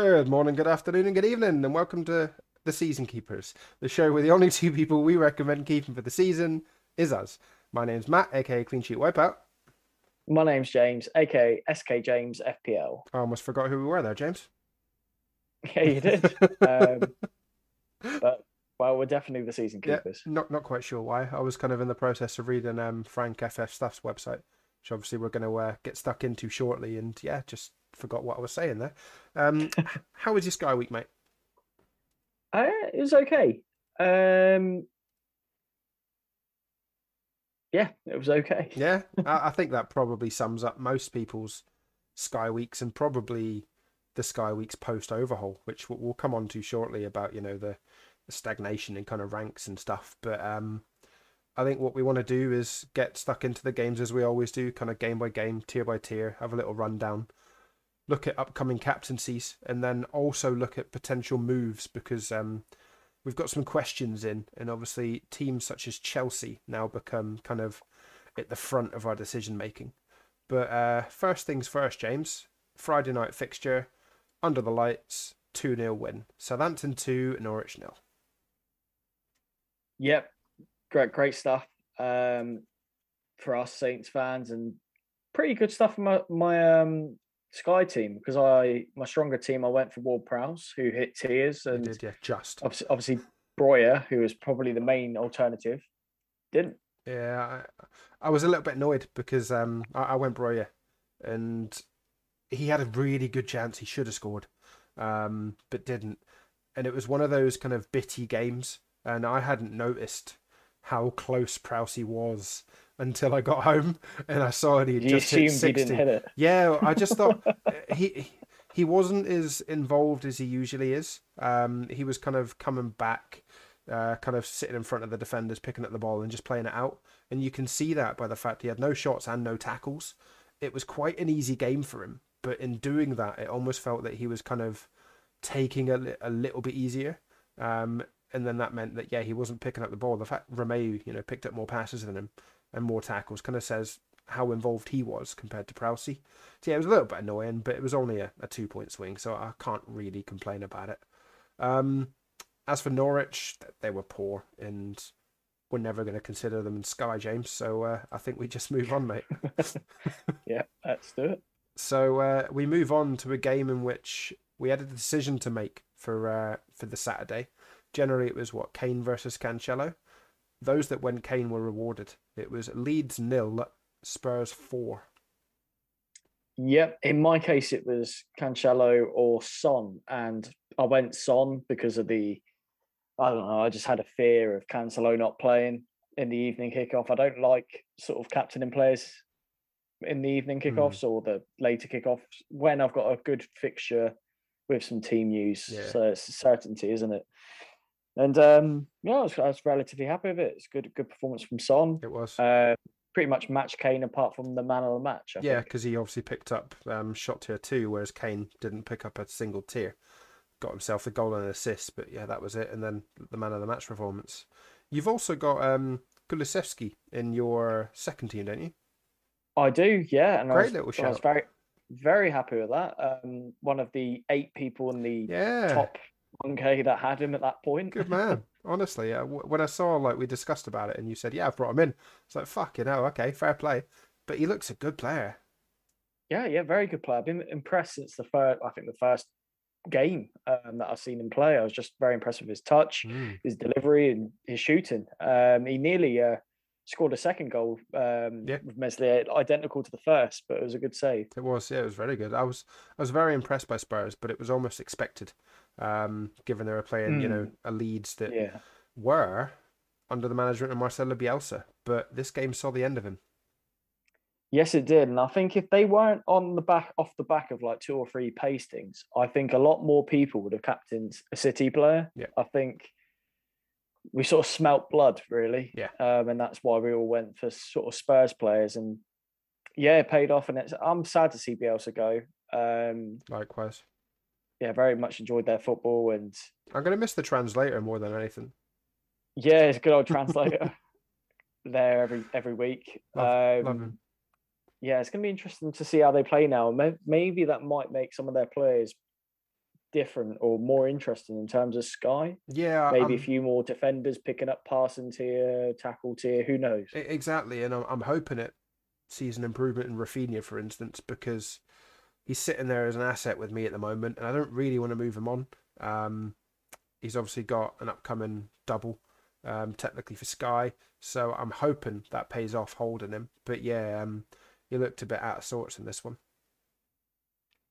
Good morning, good afternoon, and good evening, and welcome to the Season Keepers, the show where the only two people we recommend keeping for the season is us. My name's Matt, aka Clean Sheet Wipeout. My name's James, aka SK James FPL. I almost forgot who we were there, James. Yeah, you did. um, but well, we're definitely the season Yeah, keepers. not not quite sure why. I was kind of in the process of reading um, Frank FF Stuff's website, which obviously we're going to uh, get stuck into shortly, and yeah, just forgot what I was saying there. Um, how was your Sky Week, mate? Uh, it was okay. Um, yeah, it was okay. Yeah, I, I think that probably sums up most people's Sky Weeks and probably the Sky Weeks post overhaul, which we'll, we'll come on to shortly about you know the, the stagnation and kind of ranks and stuff. But um, I think what we want to do is get stuck into the games as we always do, kind of game by game, tier by tier, have a little rundown, look at upcoming captaincies, and then also look at potential moves because um, we've got some questions in, and obviously teams such as Chelsea now become kind of at the front of our decision making. But uh, first things first, James. Friday night fixture, under the lights, 2 0 win. Southampton 2, Norwich 0. Yep, great, great stuff um, for us Saints fans, and pretty good stuff for my my um, Sky team because I my stronger team I went for Ward Prowse who hit tiers and did, yeah, just. obviously, obviously Broja who was probably the main alternative didn't. Yeah, I, I was a little bit annoyed because um, I, I went Broja and he had a really good chance. He should have scored, um, but didn't. And it was one of those kind of bitty games, and I hadn't noticed how close Prowsey was until I got home and I saw it. He You just hit assumed he 60. didn't hit it. Yeah, I just thought uh, he he wasn't as involved as he usually is. Um, he was kind of coming back, uh, kind of sitting in front of the defenders, picking up the ball and just playing it out. And you can see that by the fact he had no shots and no tackles. It was quite an easy game for him, but in doing that, it almost felt that he was kind of taking a, a little bit easier. Um, and then that meant that yeah, he wasn't picking up the ball. The fact Romeu, you know, picked up more passes than him and more tackles kind of says how involved he was compared to Prowsey. So yeah, it was a little bit annoying, but it was only a, a two point swing, so I can't really complain about it. Um, as for Norwich, they were poor, and we're never going to consider them in Sky, James. So uh, I think we just move on, mate. Yeah, let's do it. So uh, we move on to a game in which we had a decision to make for uh, for the Saturday. Generally, it was what Kane versus Cancelo. Those that went Kane were rewarded. It was Leeds nil, Spurs four. Yep. In my case, it was Cancelo or Son, and I went Son because of the. I don't know. I just had a fear of Cancelo not playing in the evening kickoff. I don't like sort of captaining players in the evening Hmm. kickoffs or the later kickoffs when I've got a good fixture with some team use. Yeah. So it's a certainty, isn't it? And um, yeah, I was, I was relatively happy with it. It's good, good performance from Son. It was. Uh, pretty much match Kane apart from the man of the match. I yeah, because he obviously picked up um, shot tier two, whereas Kane didn't pick up a single tier. Got himself a goal and an assist, but yeah, that was it. And then the man of the match performance. You've also got um, Kulusevski in your second team, don't you? I do, yeah. And I Great was, little I was shout. very, very happy with that. Um, one of the eight people in the Yeah. top 1K that had him at that point. Good man. Honestly, yeah. When I saw like we discussed about it, and you said, "Yeah, I've brought him in," it's like, "Fuck you know, okay, fair play." But he looks a good player. yeah, yeah, very good player. I've been impressed since the first, I think the first game um, that I've seen him play. I was just very impressed with his touch, Mm. his delivery, and his shooting. Um, he nearly uh, scored a second goal um, Yeah. with Meslier, identical to the first, but it was a good save. It was, yeah, it was very good. I was, I was very impressed by Spurs, but it was almost expected, um, given they were playing, you know, a Leeds that Yeah. were under the management of Marcelo Bielsa. But this game saw the end of him. Yes, it did, and I think if they weren't on the back off the back of like two or three pastings, I think a lot more people would have captained a City player. Yeah. I think we sort of smelt blood, really. Yeah. um, and that's why we all went for sort of Spurs players, and yeah, it paid off. And it's I'm sad to see Bielsa go. Um, Likewise, yeah, very much enjoyed their football, and I'm gonna miss the translator more than anything. yeah, it's a good old translator there every every week. Love- love Um, him. yeah, it's going to be interesting to see how they play now. Maybe that might make some of their players different or more interesting in terms of Sky. Yeah, Maybe a few more defenders picking up passing tier, tackle tier. Who knows? Exactly, and I'm, I'm hoping it sees an improvement in Rafinha, for instance, because he's sitting there as an asset with me at the moment, and I don't really want to move him on. Um, he's obviously got an upcoming double, um, technically for Sky, so I'm hoping that pays off holding him. But yeah, um, he looked a bit out of sorts in this one.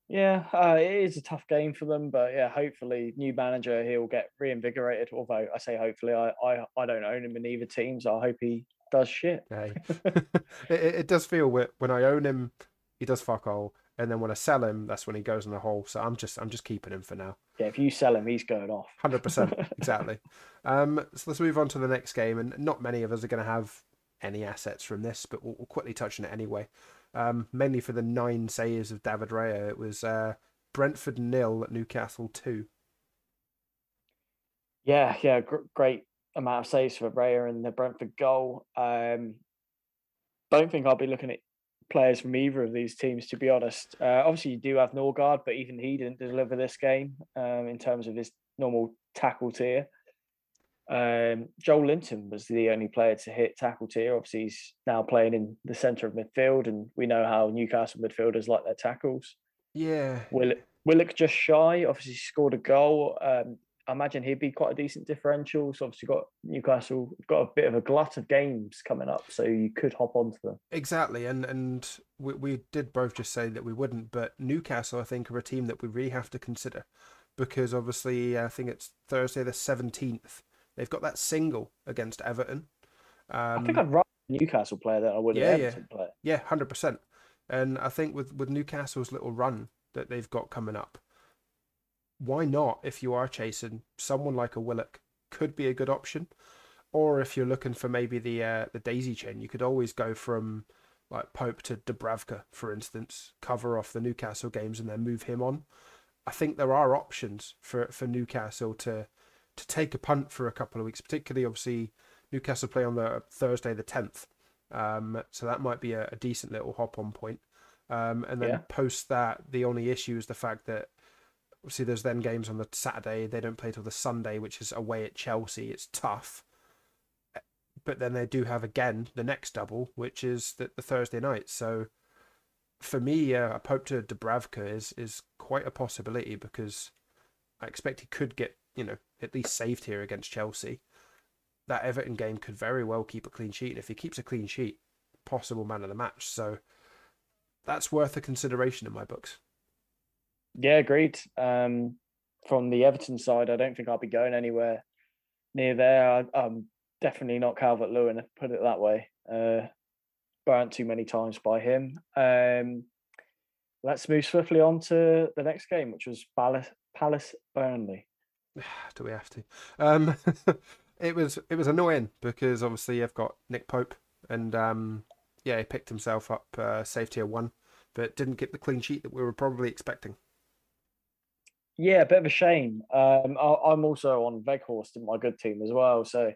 Yeah, uh, it is a tough game for them, but yeah, hopefully new manager he'll get reinvigorated. Although I say hopefully, I I, I don't own him in either team, so I hope he does shit. Hey, it, it does feel whe- when I own him, he does fuck all, and then when I sell him, that's when he goes in the hole. So I'm just I'm just keeping him for now. Yeah, if you sell him, he's going off. Hundred percent, exactly. Um, so let's move on to the next game, and not many of us are going to have any assets from this, but we'll, we'll quickly touch on it anyway. Um, mainly for the nine saves of David Raya, it was uh, Brentford nil, at Newcastle two. Yeah, yeah, gr- great amount of saves for Raya and the Brentford goal. Um, don't think I'll be looking at players from either of these teams, to be honest. Uh, obviously, you do have Norgaard, but even he didn't deliver this game um, in terms of his normal tackle tier. Um, Joelinton was the only player to hit tackle tier. Obviously, he's now playing in the centre of midfield, and we know how Newcastle midfielders like their tackles. Yeah, Willock, Willock just shy. Obviously, scored a goal. Um, I imagine he'd be quite a decent differential. So obviously, got Newcastle got a bit of a glut of games coming up, so you could hop onto them. exactly. And and we we did both just say that we wouldn't, but Newcastle, I think, are a team that we really have to consider because obviously I think it's Thursday the seventeenth. They've got that single against Everton. Um, I think I'd rather Newcastle player than I would yeah, yeah. Player. Yeah, hundred percent. And I think with with Newcastle's little run that they've got coming up, why not? If you are chasing someone like a Willock, could be a good option. Or if you're looking for maybe the uh, the daisy chain, you could always go from like Pope to Dubravka, for instance, cover off the Newcastle games and then move him on. I think there are options for for Newcastle to to take a punt for a couple of weeks, particularly obviously Newcastle play on the Thursday the tenth. Um, so that might be a, a decent little hop on point. Um, and then Yeah. post that, the only issue is the fact that obviously there's then games on the Saturday. They don't play till the Sunday, which is away at Chelsea. It's tough. But then they do have again the next double, which is the, the Thursday night. So for me, uh, a Pope to Dubravka is is quite a possibility because I expect he could get you know at least saved here against Chelsea. That Everton game could very well keep a clean sheet, and if he keeps a clean sheet, possible man of the match. So that's worth a consideration in my books. Yeah, agreed. Um, from the Everton side, I don't think I'll be going anywhere near there. I, I'm definitely not Calvert Lewin, put it that way. Uh, burnt too many times by him. Um, let's move swiftly on to the next game, which was Palace, Palace Burnley. Do we have to? Um, it was it was annoying because obviously I've got Nick Pope and um, yeah, he picked himself up uh, safe tier one, but didn't get the clean sheet that we were probably expecting. Yeah, a bit of a shame. Um, I, I'm also on Weghorst in my good team as well, so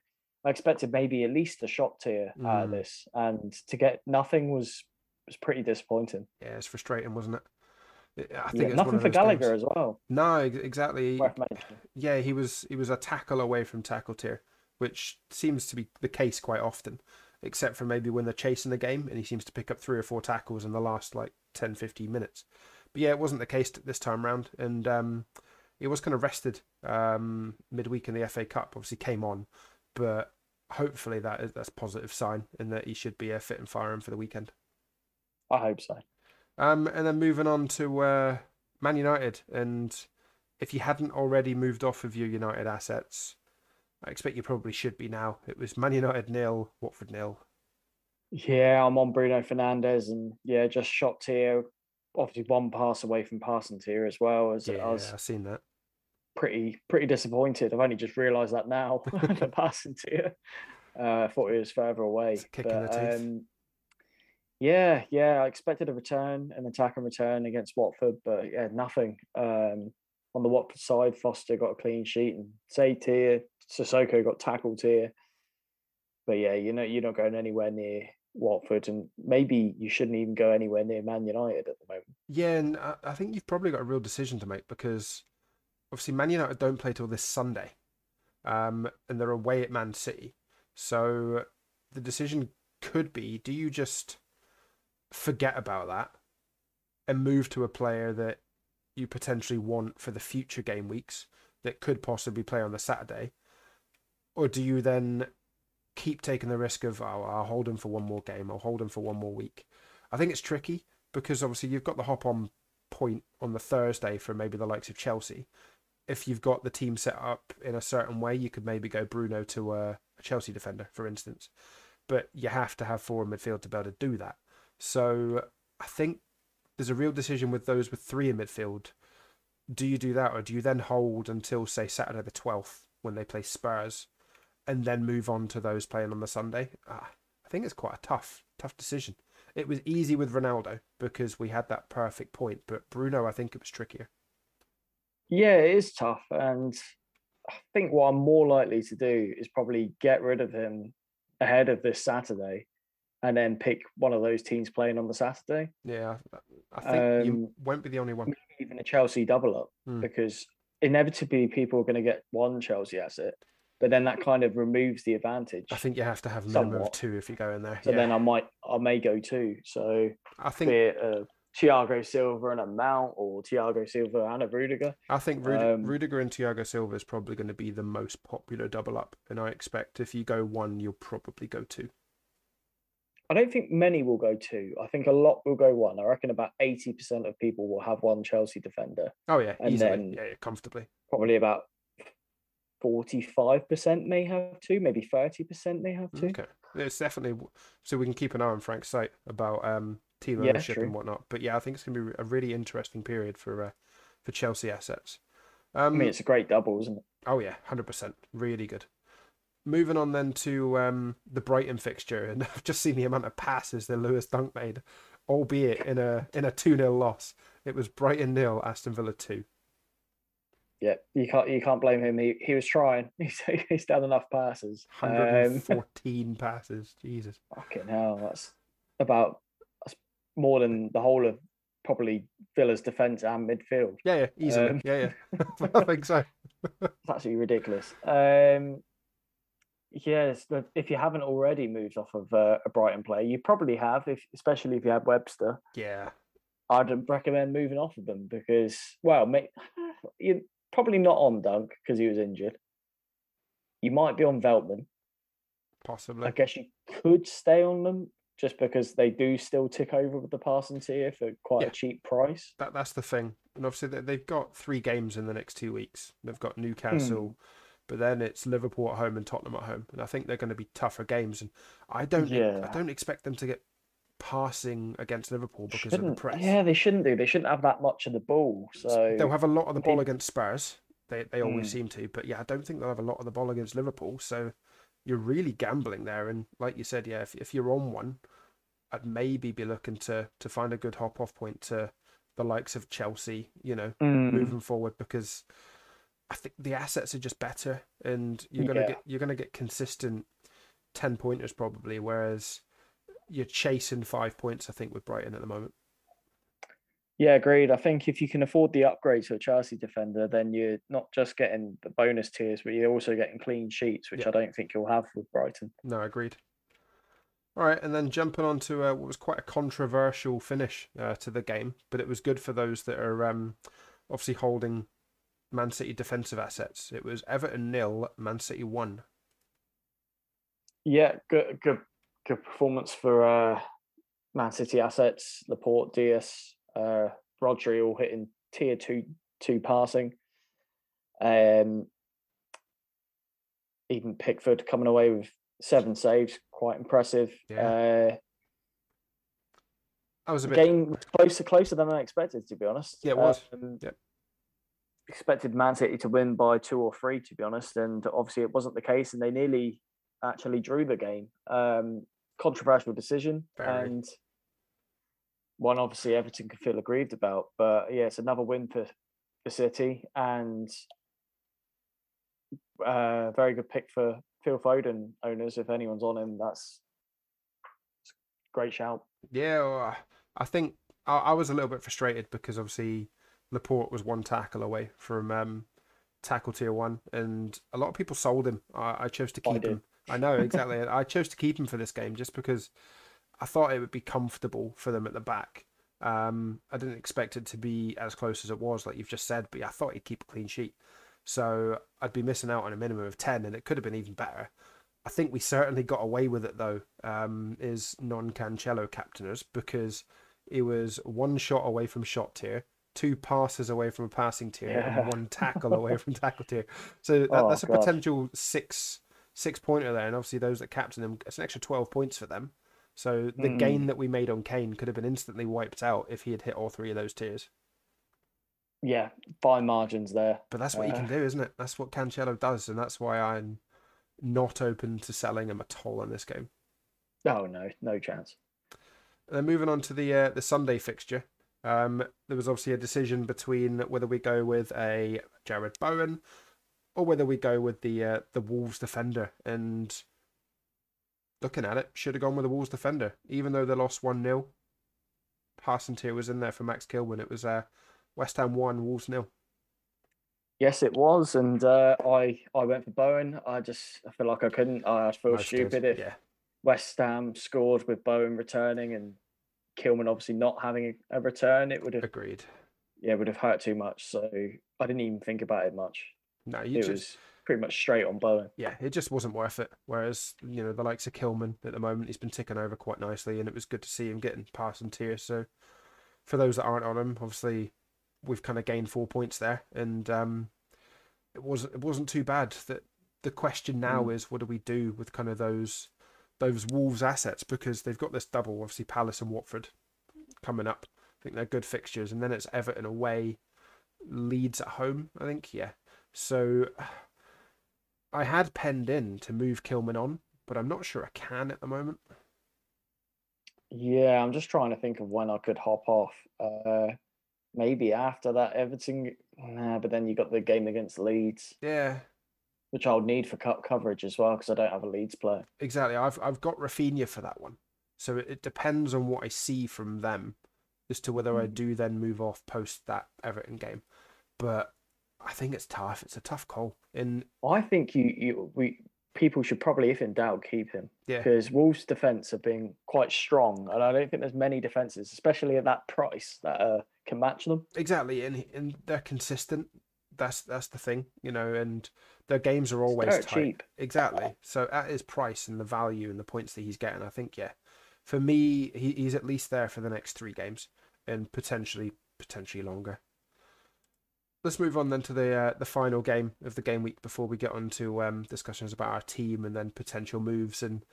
I expected maybe at least a shot tier out of Mm. this, and to get nothing was was pretty disappointing. Yeah, it's frustrating, wasn't it? It- I think Yeah, nothing for Gallagher games- as well. No, exactly. Yeah, he was he was a tackle away from tackle tier, which seems to be the case quite often, except for maybe when they're chasing the game and he seems to pick up three or four tackles in the last like 10, 15 minutes. But yeah, it wasn't the case this time round, and um, he was kind of rested um, midweek in the FA Cup. Obviously, came on, but hopefully that is that's a positive sign and that he should be uh, fit and firing for the weekend. I hope so. Um, and then moving on to uh, Man United, and if you hadn't already moved off of your United assets, I expect you probably should be now. It was Man United nil, Watford nil. Yeah, I'm on Bruno Fernandes, and yeah, just shot tier. Obviously, one pass away from passing tier as well. As Yeah, I was I've seen that. pretty pretty disappointed. I've only just realised that now. the passing tier. Uh, I thought it was further away. It's a kick in the but, teeth. um, yeah, yeah, I expected a return, an attack and return against Watford, but yeah, nothing. Um, on the Watford side, Foster got a clean sheet, and Say tier, Sissoko got tackled here. But yeah, you know, you're not going anywhere near Watford, and maybe you shouldn't even go anywhere near Man United at the moment. Yeah, and I, think you've probably got a real decision to make because obviously Man United don't play till this Sunday, um, and they're away at Man City. So the decision could be: do you just forget about that and move to a player that you potentially want for the future game weeks that could possibly play on the Saturday, or do you then keep taking the risk of oh, I'll hold him for one more game, I'll hold him for one more week? I think it's tricky because obviously you've got the hop on point on the Thursday for maybe the likes of Chelsea. If you've got the team set up in a certain way, you could maybe go Bruno to a, a Chelsea defender, for instance. But you have to have four in midfield to be able to do that. So I think there's a real decision with those with three in midfield. Do you do that, or do you then hold until say Saturday the twelfth when they play Spurs, and then move on to those playing on the Sunday? Ah, I think it's quite a tough, tough decision. It was easy with Ronaldo because we had that perfect point, but Bruno, I think it was trickier. Yeah, it is tough, and I think what I'm more likely to do is probably get rid of him ahead of this Saturday, and then pick one of those teams playing on the Saturday. Yeah, I think you Um, won't be the only one. Even a Chelsea double up, Hmm. because inevitably people are going to get one Chelsea asset, but then that kind of removes the advantage. I think you have to have a minimum of two if you go in there. So yeah. then I might, I may go two. So I think it a Thiago Silva and a Mount, or Thiago Silva and a Rudiger. I think Rud- um, Rudiger and Thiago Silva is probably going to be the most popular double up, and I expect if you go one, you'll probably go two. I don't think many will go two. I think a lot will go one. I reckon about eighty percent of people will have one Chelsea defender. Oh yeah, And easily, yeah, comfortably. Probably about forty-five percent may have two. Maybe thirty percent may have two. Okay, it's definitely so we can keep an eye on Frank's site about um team Yeah, ownership true. and whatnot. But yeah, I think it's going to be a really interesting period for uh, for Chelsea assets. I Um, mean, it's a great double, isn't it? Oh yeah, hundred percent, really good. Moving on then to um, the Brighton fixture, and I've just seen the amount of passes that Lewis Dunk made, albeit in a in a two 0 loss. It was Brighton nil, Aston Villa two. Yeah, you can't you can't blame him. He he was trying. He's he's done enough passes. 114 Um, passes, Jesus. fucking hell, that's about that's more than the whole of probably Villa's defence and midfield. Yeah, yeah, easily. Um, yeah, yeah. I think so. It's absolutely ridiculous. Um, yes, but if you haven't already moved off of uh, a Brighton player, you probably have, if especially if you had Webster. Yeah, I'd recommend moving off of them because, well, mate, you probably not on Dunk because he was injured. You might be on Veltman. possibly. I guess you could stay on them just because they do still tick over with the Parsons here for quite Yeah. a cheap price. That that's the thing, and obviously they- they've got three games in the next two weeks. They've got Hmm. Newcastle, but then it's Liverpool at home and Tottenham at home, and I think they're going to be tougher games. And I don't, Yeah. I don't expect them to get passing against Liverpool because of the press. Yeah, they shouldn't do. They shouldn't have that much of the ball. So They'll have a lot of the ball against Spurs. They they always Mm. seem to, but yeah, I don't think they'll have a lot of the ball against Liverpool. So you're really gambling there. And like you said, yeah, if if you're on one, I'd maybe be looking to to find a good hop off point to the likes of Chelsea. You know, Mm, moving forward because I think the assets are just better, and you're gonna Yeah. get you're gonna get consistent ten pointers probably, whereas you're chasing five points. I think with Brighton at the moment. yeah, agreed. I think if you can afford the upgrade to a Chelsea defender, then you're not just getting the bonus tiers, but you're also getting clean sheets, which Yeah. I don't think you'll have with Brighton. No, agreed. All right, and then jumping on to uh, what was quite a controversial finish uh, to the game, but it was good for those that are um, obviously holding Man City defensive assets. It was Everton nil, Man City one. Yeah, good, good, good performance for uh, Man City assets. Laporte, Dias, uh, Rodri all hitting tier two, two passing. Um, even Pickford coming away with seven saves, quite impressive. Uh, I was a bit. game closer, closer than I expected, to be honest. Yeah, it was. Um, Yep. Expected Man City to win by two or three, to be honest, and obviously it wasn't the case, and they nearly actually drew the game. Um, controversial decision, Very. and one obviously Everton could feel aggrieved about. But yeah, it's another win for the City, and uh, very good pick for Phil Foden owners. If anyone's on him, that's a great shout. Yeah, well, I think I, I was a little bit frustrated because obviously Laporte was one tackle away from um, tackle tier one, and a lot of people sold him. I, I chose to keep him. I know exactly. I chose to keep him for this game just because I thought it would be comfortable for them at the back. Um, I didn't expect it to be as close as it was, like you've just said, but I thought he'd keep a clean sheet. So I'd be missing out on a minimum of 10, and it could have been even better. I think we certainly got away with it, though, um, is non Cancelo captainers, because he was one shot away from shot tier, two passes away from a passing tier, Yeah. and one tackle away from tackle tier. So that, Oh, that's a God. potential six six pointer there, and obviously those that captain him, it's an extra 12 points for them. So the Mm. gain that we made on Kane could have been instantly wiped out if he had hit all three of those tiers. Yeah, fine margins there. But that's what you Uh, can do, isn't it? That's what Cancelo does, and that's why I'm not open to selling him at all in this game. Oh no, no chance. And then moving on to the uh, the Sunday fixture, um, there was obviously a decision between whether we go with a Jarrod Bowen or whether we go with the uh, the Wolves defender. And looking at it, should have gone with the Wolves defender, even though they lost one 0 Passing tier was in there for Max Kilman. It was uh, West Ham one, Wolves nil. Yes, it was, and uh, I I went for Bowen. I just I feel like I couldn't. I feel Most stupid if Yeah, West Ham scored with Bowen returning and Kilman obviously not having a, a return. It would have agreed. yeah would have hurt too much. So I didn't even think about it much. No, you it just was pretty much straight on Bowen. yeah, it just wasn't worth it. Whereas, you know, the likes of Kilman at the moment, he's been ticking over quite nicely, and it was good to see him getting past some tiers. So, for those that aren't on him, obviously, we've kind of gained four points there, and um, it wasn't it wasn't too bad. That the question now is, what do we do with kind of those those Wolves assets because they've got this double, obviously Palace and Watford coming up. I think they're good fixtures, and then it's Everton away, Leeds at home. I think yeah. So I had penned in to move Kilman on, but I'm not sure I can at the moment. Yeah, I'm just trying to think of when I could hop off. Uh, maybe after that Everton. Nah, but then you got the game against Leeds, Yeah, which I'll need for cut coverage as well because I don't have a Leeds player. exactly. I've I've got Rafinha for that one, so it, it depends on what I see from them as to whether I Mm. do then move off post that Everton game. But I think it's tough. It's a tough call. And I think you you we people should probably, if in doubt, keep him yeah, because Wolves' defense have been quite strong, and I don't think there's many defenses, especially at that price, that uh, can match them. exactly. And and they're consistent. That's that's the thing, you know. And their games are always tight. cheap. Exactly. So at his price and the value and the points that he's getting, I think yeah, for me, he, he's at least there for the next three games and potentially potentially longer. Let's move on then to the uh, the final game of the game week before we get on to um, discussions about our team and then potential moves. And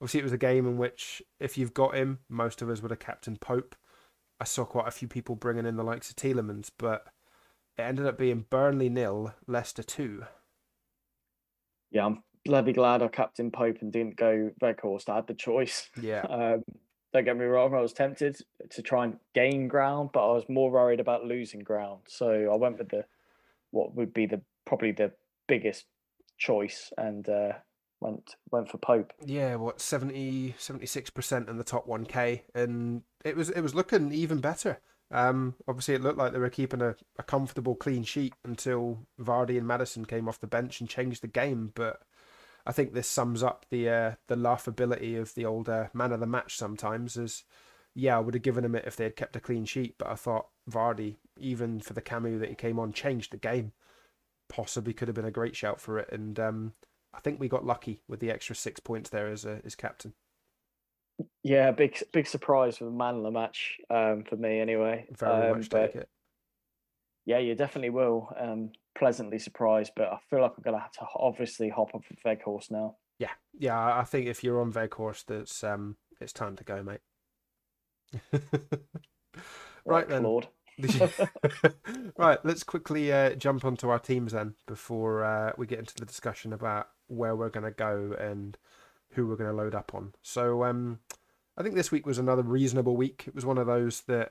obviously, it was a game in which if you've got him, most of us would have captain Pope. I saw quite a few people bringing in the likes of Tielemans, but it ended up being Burnley nil, Leicester two. Yeah, I'm bloody glad I captain Pope and didn't go Weghorst. I had the choice. Yeah, Um, don't get me wrong, I was tempted to try and gain ground, but I was more worried about losing ground. So I went with the what would be the probably the biggest choice and uh, went went for Pope. yeah, what 70 76 percent in the top one k, and it was it was looking even better. Um, obviously, it looked like they were keeping a, a comfortable clean sheet until Vardy and Maddison came off the bench and changed the game. But I think this sums up the uh, the laughability of the older man of the match. Sometimes As yeah, I would have given him it if they had kept a clean sheet, but I thought Vardy, even for the cameo that he came on, changed the game. Possibly could have been a great shout for it, and um, I think we got lucky with the extra six points there as a, as captain. Yeah, big big surprise for the man of the match um, for me anyway. Very Um, much take it. Yeah, you definitely will. Um, pleasantly surprised, but I feel like I'm gonna have to obviously hop up with Weghorst now. Yeah, yeah. I think if you're on Weghorst, it's um, it's time to go, mate. right then. Claude. right, let's quickly uh, jump onto our teams then before uh, we get into the discussion about where we're going to go and who we're going to load up on. So, um, I think this week was another reasonable week. It was one of those that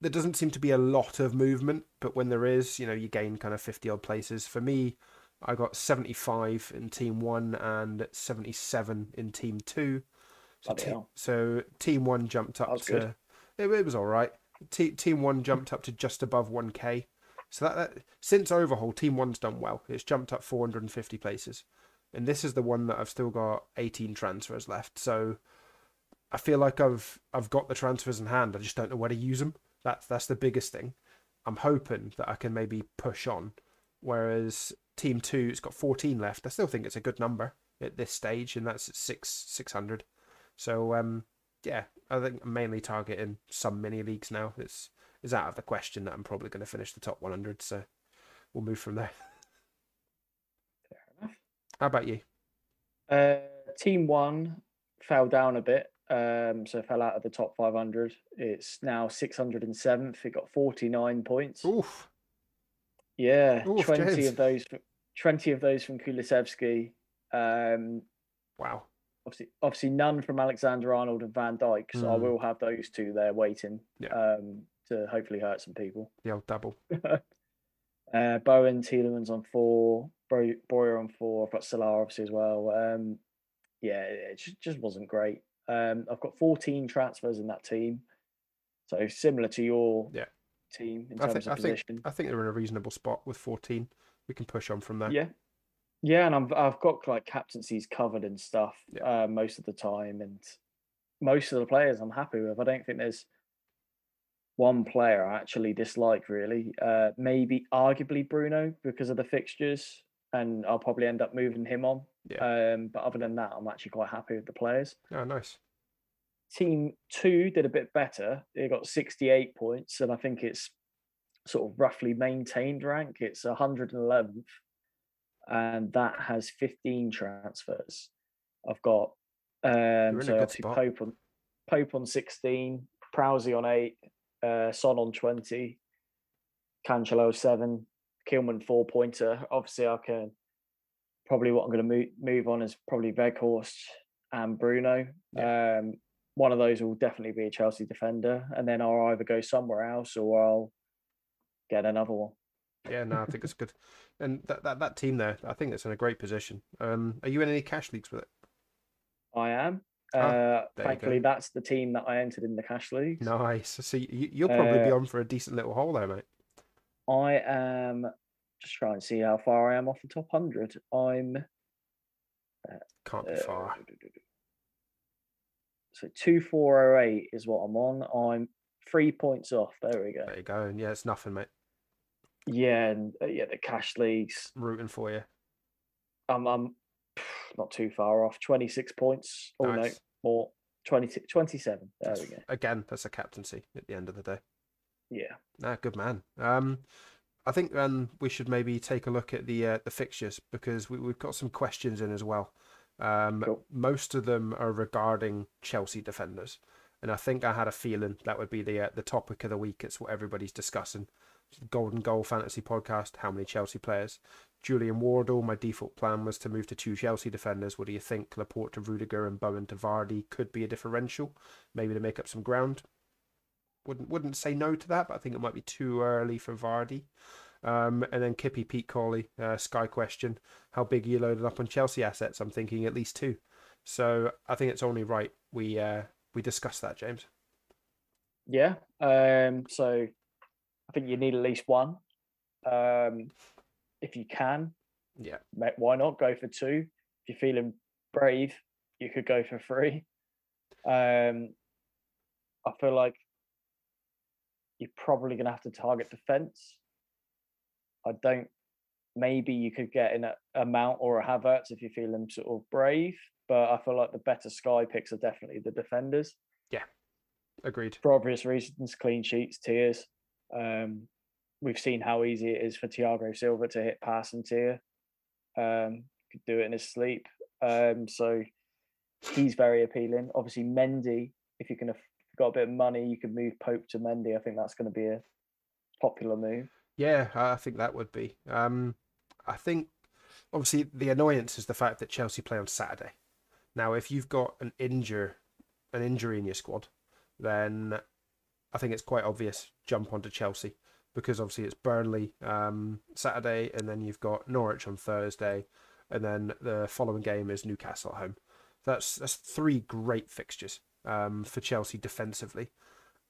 there doesn't seem to be a lot of movement, but when there is, you know, you gain kind of 50 odd places. For me, I got 75 in team one and 77 in team two. So, te- so team one jumped up to it, it was all right. Te- team one jumped up to just above 1k, So that, that since overhaul, Team One's done well. It's jumped up 450 places, and this is the one that I've still got 18 transfers left. So I feel like I've I've got the transfers in hand. I just don't know where to use them. That's that's the biggest thing. I'm hoping that I can maybe push on. Whereas Team Two, it's got 14 left. I still think it's a good number at this stage, and that's six 600. So um, yeah, I think I'm mainly targeting some mini leagues now. It's is out of the question that I'm probably going to finish the top 100. So we'll move from there. Fair enough. How about you? Uh, team one fell down a bit, um, so fell out of the top 500. It's now 607th. It got 49 points. Oof. Yeah, Oof, 20 James. of those, 20 of those from Kulusevski. Um, Wow. obviously, obviously none from Alexander Arnold and Van Dijk. So I Hmm. will have those two there waiting Yeah. um, to hopefully hurt some people. The old double. Uh, Bowen, Tielemans on four, Bro- Broja on four. I've got Salah obviously as well. Um, yeah, it just wasn't great. Um, I've got 14 transfers in that team, so similar to your Yeah. team in I terms think of I think position. I think they're in a reasonable spot with 14. We can push on from there. Yeah, yeah, and I'm, I've got like captaincies covered and stuff Yeah. uh, most of the time, and most of the players I'm happy with. I don't think there's one player I actually dislike really. Uh, maybe arguably Bruno because of the fixtures, and I'll probably end up moving him on. Yeah. Um, but other than that, I'm actually quite happy with the players. Oh, nice. Team two did a bit better. They got 68 points, and I think it's sort of roughly maintained rank. It's 111th, and that has 15 transfers. I've got um, so good obviously spot. Pope on Pope on 16, Prowsey on eight, uh, Son on 20, Cancelo seven, Kilman four pointer. Obviously, I can probably what I'm going to move move on is probably Weghorst and Bruno. Um, one of those will definitely be a Chelsea defender, and then I'll either go somewhere else or I'll get another one. Yeah, no, I think it's good. And that, that that team there, I think it's in a great position. Um, are you in any cash leagues with it? I am. Ah, Uh, thankfully, that's the team that I entered in the cash league. Nice. So you, you'll probably be Uh, on for a decent little hole there, mate. I am just try and see how far I am off the top hundred. I'm Can't be uh, far. So two four oh eight is what I'm on. I'm three points off. There we go. There you go. And yeah, it's nothing, mate. Yeah, and uh, yeah, the cash leagues. Rooting for you. I'm I'm not too far off. Twenty six points. Oh no, more 20, 27. There we go. Again, that's a captaincy at the end of the day. Yeah. Ah, good man. Um, I think then we should maybe take a look at the uh, the fixtures because we, we've got some questions in as well. Um, Cool. most of them are regarding Chelsea defenders, and I think I had a feeling that would be the uh, the topic of the week. It's what everybody's discussing. Golden Goal Fantasy Podcast. How many Chelsea players? Julian Wardle. My default plan was to move to two Chelsea defenders. What do you think? Laporte to Rudiger and Bowen to Vardy could be a differential, maybe to make up some ground wouldn't wouldn't say no to that, but I think it might be too early for Vardy. Um, and then Kippy Pete Colley, uh, Sky question: How big are you loaded up on Chelsea assets? I'm thinking at least two. So I think it's only right we uh, we discuss that, James. Yeah. Um, so I think you need at least one. Um, if you can, Yeah, why not go for two? If you're feeling brave, you could go for three. Um, I feel like you're probably going to have to target defense. I don't. Maybe you could get in a, a Mount or a Havertz if you're feeling sort of brave, but I feel like the better Sky picks are definitely the defenders Yeah, agreed. for obvious reasons, clean sheets, tiers. Um, we've seen how easy it is for Thiago Silva to hit pass and tier. Um, could do it in his sleep. Um, so he's very appealing. Obviously, Mendy, if you can got a bit of money, you could move Pope to Mendy. I think that's going to be a popular move. Yeah, I think that would be. Um, I think obviously the annoyance is the fact that Chelsea play on Saturday. Now, if you've got an injure, an injury in your squad, then I think it's quite obvious jump onto Chelsea because obviously it's Burnley um, Saturday, and then you've got Norwich on Thursday, and then the following game is Newcastle at home. That's that's three great fixtures um, for Chelsea defensively.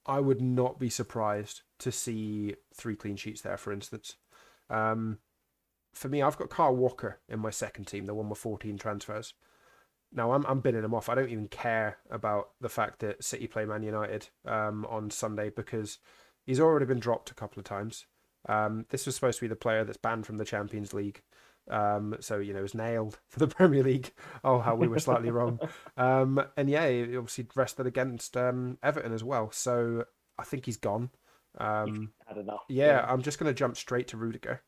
I would not be surprised to see three clean sheets there, for instance. Um, for me, I've got Kyle Walker in my second team, the one with 14 transfers. Now I'm I'm binning him off. I don't even care about the fact that City play Man United um, on Sunday because he's already been dropped a couple of times. Um, this was supposed to be the player that's banned from the Champions League. Um, so you know, was nailed for the Premier League. Oh, how we were slightly wrong. Um, and yeah, he obviously rested against um, Everton as well. So I think he's gone. Um, Had enough. yeah, I'm just going to jump straight to Rudiger,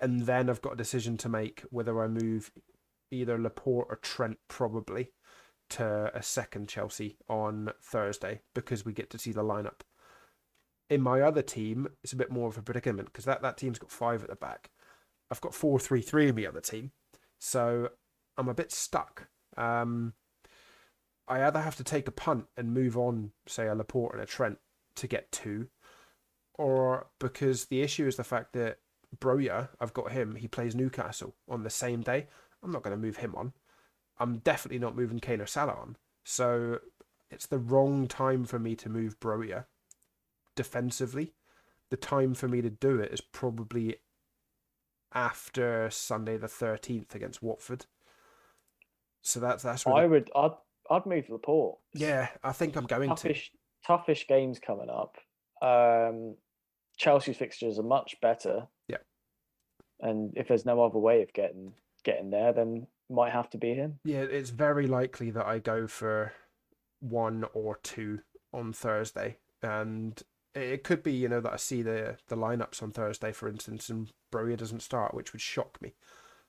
and then I've got a decision to make whether I move either Laporte or Trent probably to a second Chelsea on Thursday because we get to see the lineup. In my other team, it's a bit more of a predicament because that, that team's got five at the back. I've got four three three in my other team, so I'm a bit stuck. Um, I either have to take a punt and move on, say a Laporte and a Trent to get two, or because the issue is the fact that Broja, I've got him. He plays Newcastle on the same day. I'm not going to move him on. I'm definitely not moving Kane or Salah on. So it's the wrong time for me to move Broja defensively. The time for me to do it is probably after Sunday the 13th against Watford. So that's that's I really, would. I'd. I'd move Laporte. yeah. I think I'm going to. toughish, toughish games coming up. Um, Chelsea's fixtures are much better. Yeah. And if there's no other way of getting getting there, then might have to be him. Yeah, it's very likely that I go for one or two on Thursday, and it could be you know that I see the the lineups on Thursday, for instance, and Broja doesn't start, which would shock me.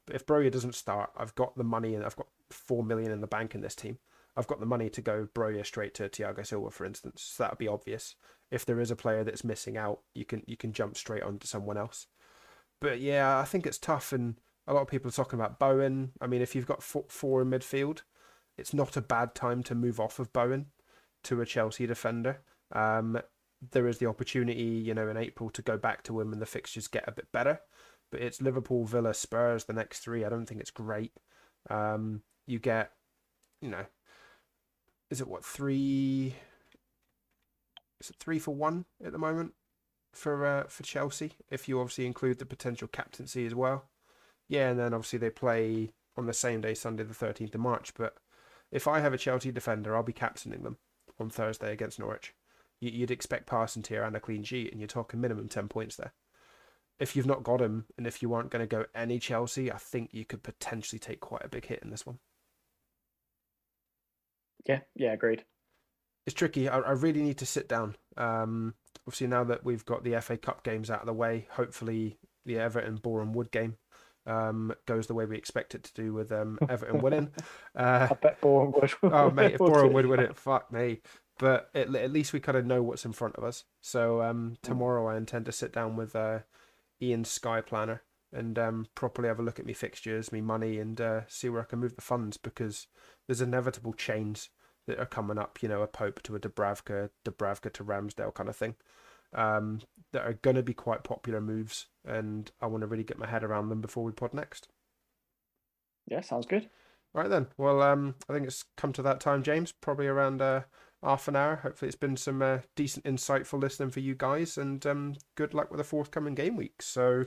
But if Broja doesn't start, I've got the money and I've got four million in the bank in this team. I've got the money to go Broja straight to Thiago Silva, for instance. So that would be obvious. If there is a player that's missing out, you can you can jump straight onto someone else. But yeah, I think it's tough, and a lot of people are talking about Bowen. I mean, if you've got four, four in midfield, it's not a bad time to move off of Bowen to a Chelsea defender. Um, there is the opportunity, you know, in April to go back to him and the fixtures get a bit better. But it's Liverpool, Villa, Spurs the next three. I don't think it's great. Um, you get, you know, is it what three? Is it three for one at the moment for uh, for Chelsea? If you obviously include the potential captaincy as well. Yeah, and then obviously they play on the same day, Sunday the thirteenth of March. But if I have a Chelsea defender, I'll be captaining them on Thursday against Norwich. You- You'd expect passing tier and a clean sheet, and you're talking minimum ten points there. If you've not got him, and if you aren't going to go any Chelsea, I think you could potentially take quite a big hit in this one. Yeah. Yeah. Agreed. it's tricky. I, I really need to sit down. Um, obviously, now that we've got the FA Cup games out of the way, hopefully the Everton Boreham Wood game um, goes the way we expect it to do with um, Everton winning. Uh, I bet Boreham Wood. oh mate, if Boreham Wood win it, fuck me. But at, at least we kind of know what's in front of us. So um, tomorrow I intend to sit down with uh, Ian's Sky Planner and um, properly have a look at me fixtures, me money, and uh, see where I can move the funds because there's inevitable chains that are coming up. You know, a Pope to a Dubravka, Dubravka to Ramsdale kind of thing. Um, that are going to be quite popular moves, and I want to really get my head around them before we pod next. Yeah. Sounds good. Right then. Well, um, I think it's come to that time, James. Probably around uh, half an hour. Hopefully, it's been some uh, decent, insightful listening for you guys, and um, good luck with the forthcoming game week. So,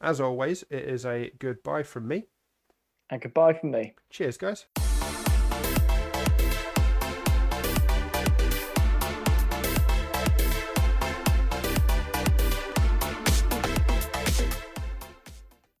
as always, it is a goodbye from me. And goodbye from me. Cheers, guys.